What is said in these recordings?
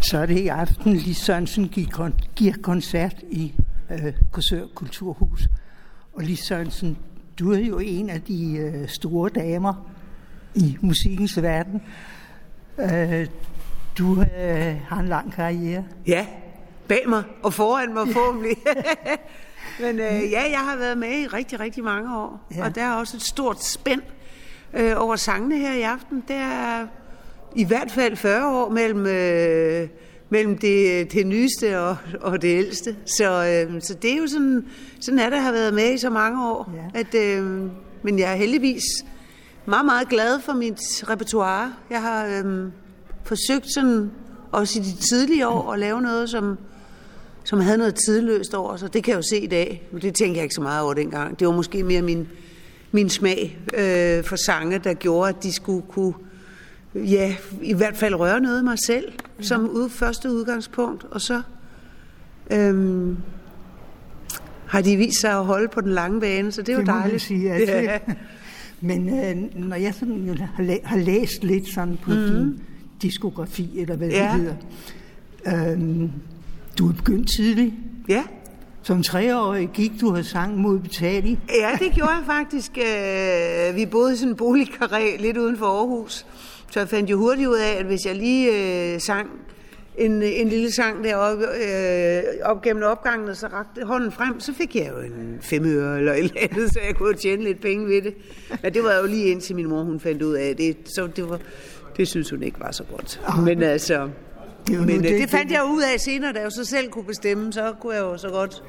Så er det i aften, Lis Sørensen giver koncert i øh, Korsør Kulturhus. Og Lis Sørensen, du er jo en af de øh, store damer i musikkens verden. Øh, du øh, har en lang karriere. Ja, bag mig og foran mig forhåbentlig. Men øh, ja, jeg har været med i rigtig, rigtig mange år. Ja. Og der er også et stort spænd øh, over sangene her i aften. Der er i hvert fald 40 år mellem, øh, mellem det, det nyeste og, og det ældste. Så, øh, så det er jo sådan, sådan er det have været med i så mange år. Ja. At, øh, men jeg er heldigvis meget, meget glad for mit repertoire. Jeg har øh, forsøgt sådan, også i de tidlige år at lave noget, som, som havde noget tidløst over sig. Det kan jeg jo se i dag, men det tænker jeg ikke så meget over dengang. Det var måske mere min, min smag øh, for sange, der gjorde, at de skulle kunne ja, i hvert fald røre noget af mig selv, ja. som ud, første udgangspunkt. Og så øhm, har de vist sig at holde på den lange bane, så det er jo dejligt. Sige, altså. ja. Men øh, når jeg sådan, har, læ- har læst lidt sådan på mm. din diskografi, eller hvad ja. det hedder, øhm, du er begyndt tidligt. Ja. Som treårig gik du og sang mod betaling. Ja, det gjorde jeg faktisk. Øh, vi boede i sådan en boligkarré lidt uden for Aarhus. Så jeg fandt jo hurtigt ud af, at hvis jeg lige øh, sang en, en lille sang deroppe øh, op gennem opgangen, og så rakte hånden frem, så fik jeg jo en femøre eller et eller andet, så jeg kunne tjene lidt penge ved det. Men det var jo lige indtil min mor hun fandt ud af det, så det, var, det synes hun ikke var så godt. Men altså, det, men, det, det fandt jeg ud af senere, da jeg så selv kunne bestemme, så kunne jeg jo så godt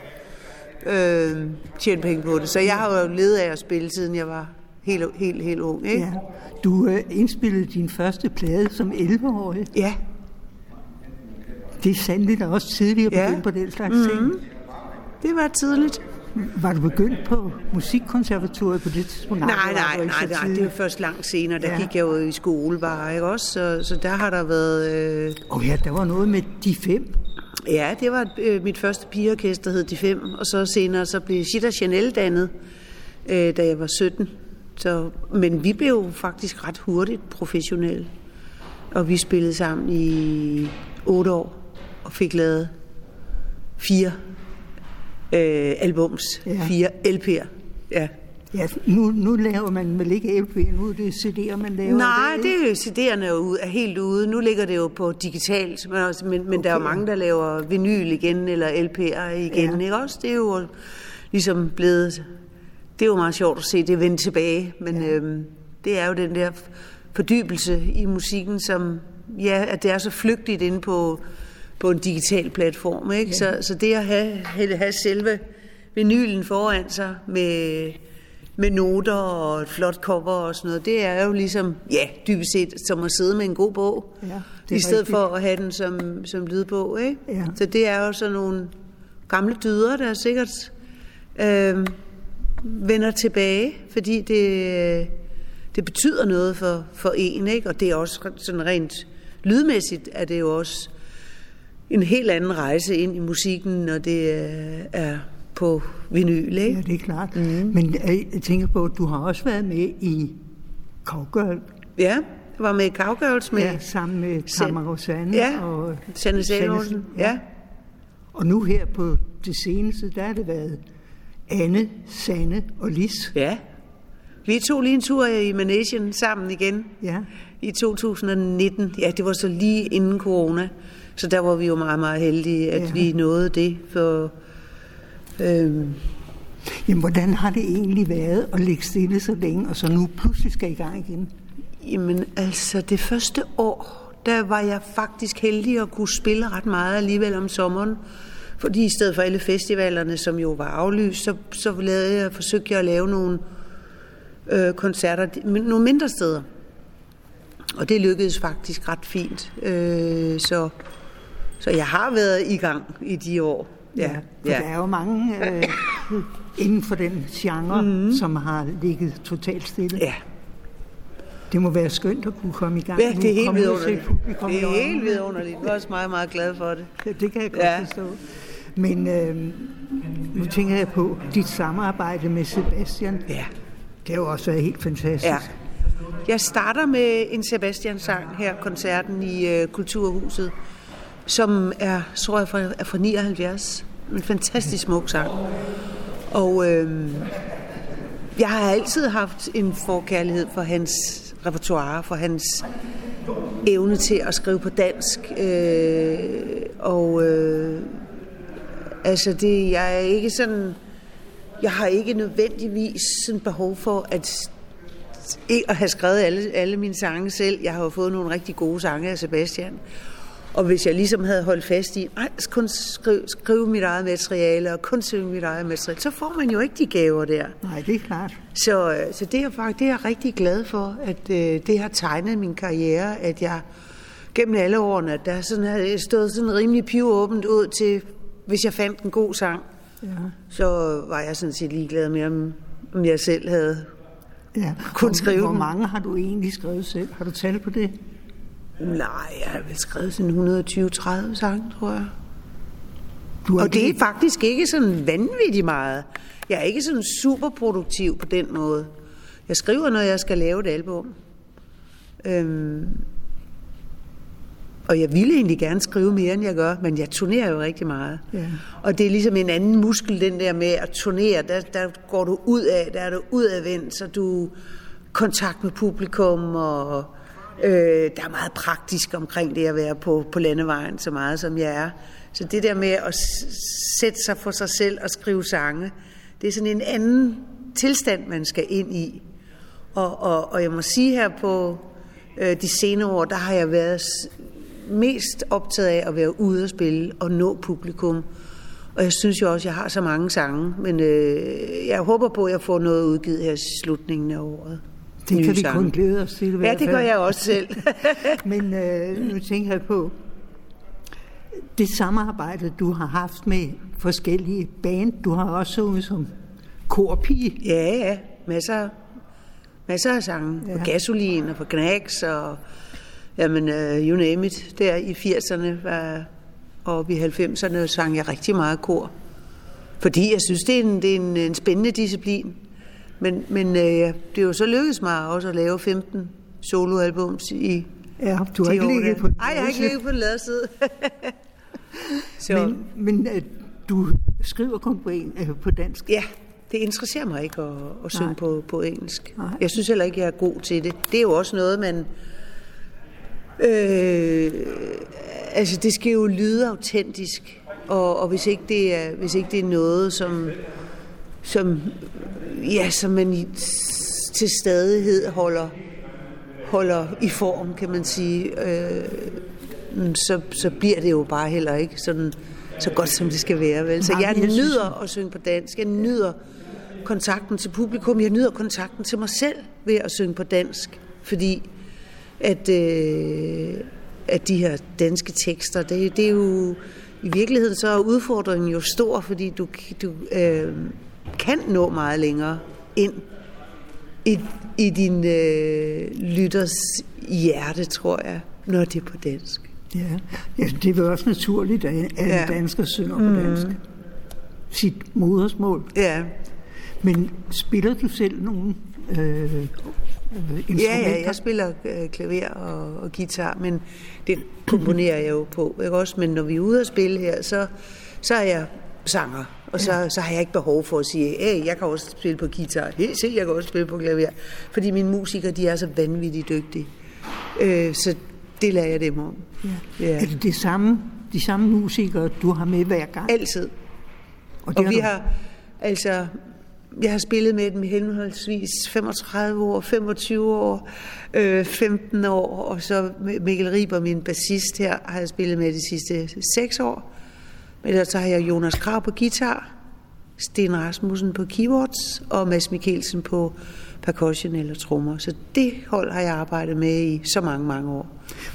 øh, tjene penge på det. Så jeg har jo levet af at spille, siden jeg var helt, helt, helt ung. Ikke? Ja. Du øh, indspillede din første plade som 11-årig. Ja. Det er sandelig da også tidligere ja. begyndt på den slags mm-hmm. ting. Det var tidligt. Var du begyndt på musikkonservatoriet på det tidspunkt? Nej, nej, nej, nej, nej, det var først langt senere. Der ja. gik jeg jo i skole bare, ikke også? Så, så der har der været... Øh... Oh ja, der var noget med de fem. Ja, det var øh, mit første pigeorkester, hed De Fem, og så senere så blev Chita Chanel dannet, øh, da jeg var 17. Så, men vi blev faktisk ret hurtigt professionelle, og vi spillede sammen i otte år og fik lavet fire øh, albums, ja. fire LP'er. Ja. Ja, nu, nu laver man vel ikke LP'er, nu er det CD'er, man laver. Nej, det, det er jo CD'erne er, er helt ude. Nu ligger det jo på digitalt, men, også, men, men okay. der er jo mange, der laver vinyl igen, eller LP'er igen, ja. ikke også? Det er jo ligesom blevet... Det er jo meget sjovt at se det vende tilbage, men ja. øhm, det er jo den der fordybelse i musikken, som, ja, at det er så flygtigt inde på på en digital platform. Ikke? Ja. Så, så det at have, have selve vinylen foran sig med, med noter og et flot cover og sådan noget, det er jo ligesom, ja, dybest set som at sidde med en god bog, ja, i stedet rigtigt. for at have den som, som lydbog. Ikke? Ja. Så det er jo sådan nogle gamle dyder, der sikkert øh, vender tilbage, fordi det, det betyder noget for, for en, ikke? og det er også sådan rent lydmæssigt, er det jo også en helt anden rejse ind i musikken, når det er på vinyl. Ikke? Ja, det er klart. Mm. Men jeg tænker på, at du har også været med i Cowgirl. Ja, jeg var med i Cowgirls med... Ja, sammen med Tamara Rosanne ja, og... Sanne Sælhåsen. Ja. ja. Og nu her på det seneste, der har det været Anne, Sanne og Lis. Ja. Vi tog lige en tur i Manesien sammen igen. Ja. I 2019. Ja, det var så lige inden corona. Så der var vi jo meget, meget heldige, at ja. vi nåede det. For, øhm, Jamen, hvordan har det egentlig været at ligge stille så længe, og så nu pludselig skal i gang igen? Jamen, altså, det første år, der var jeg faktisk heldig at kunne spille ret meget alligevel om sommeren. Fordi i stedet for alle festivalerne, som jo var aflyst, så, så lavede jeg, forsøgte jeg at lave nogle øh, koncerter nogle mindre steder. Og det lykkedes faktisk ret fint. Øh, så så jeg har været i gang i de år. Ja, ja for ja. der er jo mange øh, inden for den genre, mm-hmm. som har ligget totalt stille. Ja. Det må være skønt at kunne komme i gang. Ja, det er helt vidunderligt. Det er helt vidunderligt. Jeg er også meget, meget glad for det. Ja, det kan jeg godt ja. forstå. Men øh, nu tænker jeg på dit samarbejde med Sebastian. Ja. Det har jo også været helt fantastisk. Ja. Jeg starter med en Sebastian-sang her, koncerten i øh, Kulturhuset som er, tror jeg, fra, er fra 79. En fantastisk smuk sang. Og øh, jeg har altid haft en forkærlighed for hans repertoire, for hans evne til at skrive på dansk. Øh, og øh, altså det, jeg er ikke sådan, jeg har ikke nødvendigvis sådan behov for at at have skrevet alle, alle mine sange selv. Jeg har jo fået nogle rigtig gode sange af Sebastian. Og hvis jeg ligesom havde holdt fast i, nej, kun skrive, skrive mit eget materiale og kun synge mit eget materiale, så får man jo ikke de gaver der. Nej, det er klart. Så, øh, så det, er faktisk, det er jeg rigtig glad for, at øh, det har tegnet min karriere, at jeg gennem alle årene, der sådan har stået sådan rimelig pivåbent ud til, hvis jeg fandt en god sang, ja. så var jeg sådan set ligeglad med, om, om jeg selv havde ja. kun skrive Hvor mange har du egentlig skrevet selv? Har du talt på det? Nej, jeg har vel skrevet sådan 120-30 sange, tror jeg. Du og det er faktisk ikke sådan vanvittigt meget. Jeg er ikke sådan super produktiv på den måde. Jeg skriver, når jeg skal lave et album. Øhm, og jeg ville egentlig gerne skrive mere, end jeg gør, men jeg turnerer jo rigtig meget. Ja. Og det er ligesom en anden muskel, den der med at turnere. Der, der går du ud af, der er du udadvendt, så du kontakt med publikum, og øh, der er meget praktisk omkring det at være på, på landevejen, så meget som jeg er. Så det der med at sætte sig for sig selv og skrive sange, det er sådan en anden tilstand, man skal ind i. Og, og, og jeg må sige her på øh, de senere år, der har jeg været mest optaget af at være ude og spille og nå publikum. Og jeg synes jo også, at jeg har så mange sange, men øh, jeg håber på, at jeg får noget udgivet her i slutningen af året. Det Nye kan vi sange. kun glæde os til. Ja, det gør jeg også selv. Men øh, nu tænker jeg på, det samarbejde, du har haft med forskellige band, du har også sunget som korpige. ja, ja, masser, masser af sange. Ja. På Gasolin og på Knacks og jamen, uh, you name it. Der i 80'erne var, og i 90'erne sang jeg rigtig meget kor. Fordi jeg synes, det er en, det er en, en spændende disciplin. Men, men uh, det er jo så lykkedes mig også at lave 15 soloalbums i Ja, du har 10 ikke ligget på den Nej, jeg har ikke ligget på den lade side. så, Men, men øh, du skriver kun på, en, øh, på dansk. Ja, det interesserer mig ikke at, at synge Nej. på, på engelsk. Nej. Jeg synes heller ikke, jeg er god til det. Det er jo også noget, man... Øh, altså, det skal jo lyde autentisk. Og, og hvis, ikke det er, hvis ikke det er noget, som, som, ja, som man i, til stadighed holder, holder i form, kan man sige, øh, så, så bliver det jo bare heller ikke sådan så godt, som det skal være. Vel? Så jeg nyder at synge på dansk. Jeg nyder kontakten til publikum. Jeg nyder kontakten til mig selv ved at synge på dansk. Fordi at, øh, at de her danske tekster, det, det er jo i virkeligheden så er udfordringen jo stor, fordi du, du øh, kan nå meget længere ind i, i din øh, lytters hjerte, tror jeg, når det er på dansk. Ja. ja, det er også naturligt, at alle Ja. danskere synger på dansk. Sit modersmål. Ja, Men spiller du selv nogle øh? Ja, ja, jeg spiller øh, klaver og, og guitar, men det komponerer jeg jo på, ikke også? Men når vi er ude at spille her, så, så er jeg sanger, og så, så har jeg ikke behov for at sige, hey, jeg kan også spille på guitar, hey, se, jeg kan også spille på klaver, fordi mine musikere, de er så vanvittigt dygtige. Øh, så det lader jeg dem om. Ja. Ja. Er det det samme, de samme musikere, du har med hver gang? Altid. Og, Og har vi du- har, altså, jeg har spillet med dem i henholdsvis 35 år, 25 år, øh, 15 år, og så Mikkel Riber, min bassist her, har jeg spillet med de sidste 6 år. Men ellers så har jeg Jonas Krav på guitar, Sten Rasmussen på keyboards, og Mads Mikkelsen på percussion eller trommer. Så det hold har jeg arbejdet med i så mange, mange år.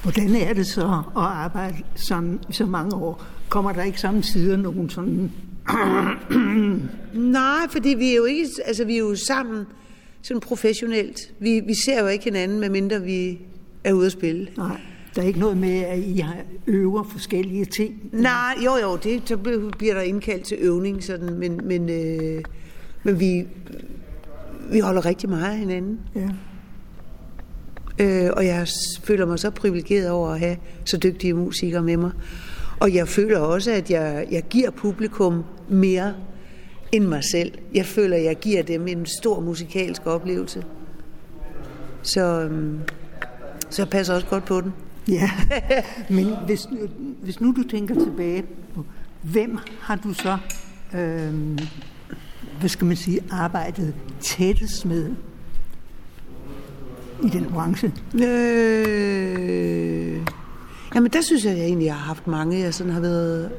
Hvordan er det så at arbejde sammen så mange år? Kommer der ikke samtidig nogen sådan... Nej, fordi vi er jo ikke, altså vi er jo sammen sådan professionelt. Vi, vi ser jo ikke hinanden, medmindre vi er ude at spille. Nej, der er ikke noget med, at I har øver forskellige ting. Nej, jo jo, det, så bliver der indkaldt til øvning, sådan, men, men, øh, men vi, vi holder rigtig meget af hinanden. Ja. Øh, og jeg føler mig så privilegeret over at have så dygtige musikere med mig. Og jeg føler også, at jeg, jeg giver publikum mere end mig selv. Jeg føler, at jeg giver dem en stor musikalsk oplevelse. Så, øhm, så jeg passer også godt på den. Ja, men hvis, hvis nu du tænker tilbage på, hvem har du så, øh, hvad skal man sige, arbejdet tættest med i den branche? Øh, jamen, der synes jeg, jeg egentlig har haft mange, jeg sådan har været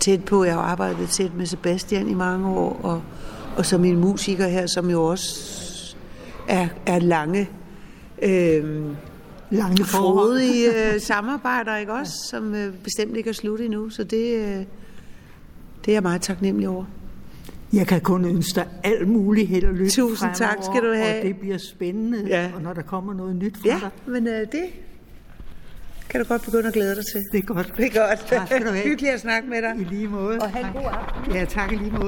tæt på. Jeg har arbejdet tæt med Sebastian i mange år, og, og så min musiker her, som jo også er, er lange, øh, Lange forhold. frodige øh, samarbejder, ikke også? Som øh, bestemt ikke er slut endnu, så det, øh, det er jeg meget taknemmelig over. Jeg kan kun ønske dig alt muligt held og lykke Tusind fremover, tak skal du have. Og det bliver spændende, Ja. og når der kommer noget nyt fra Ja, dig. men øh, det kan du godt begynde at glæde dig til. Det er godt. Det er godt. Tak skal du have. Hyggeligt at snakke med dig. I lige måde. Og have en god aften. Ja, tak i lige måde.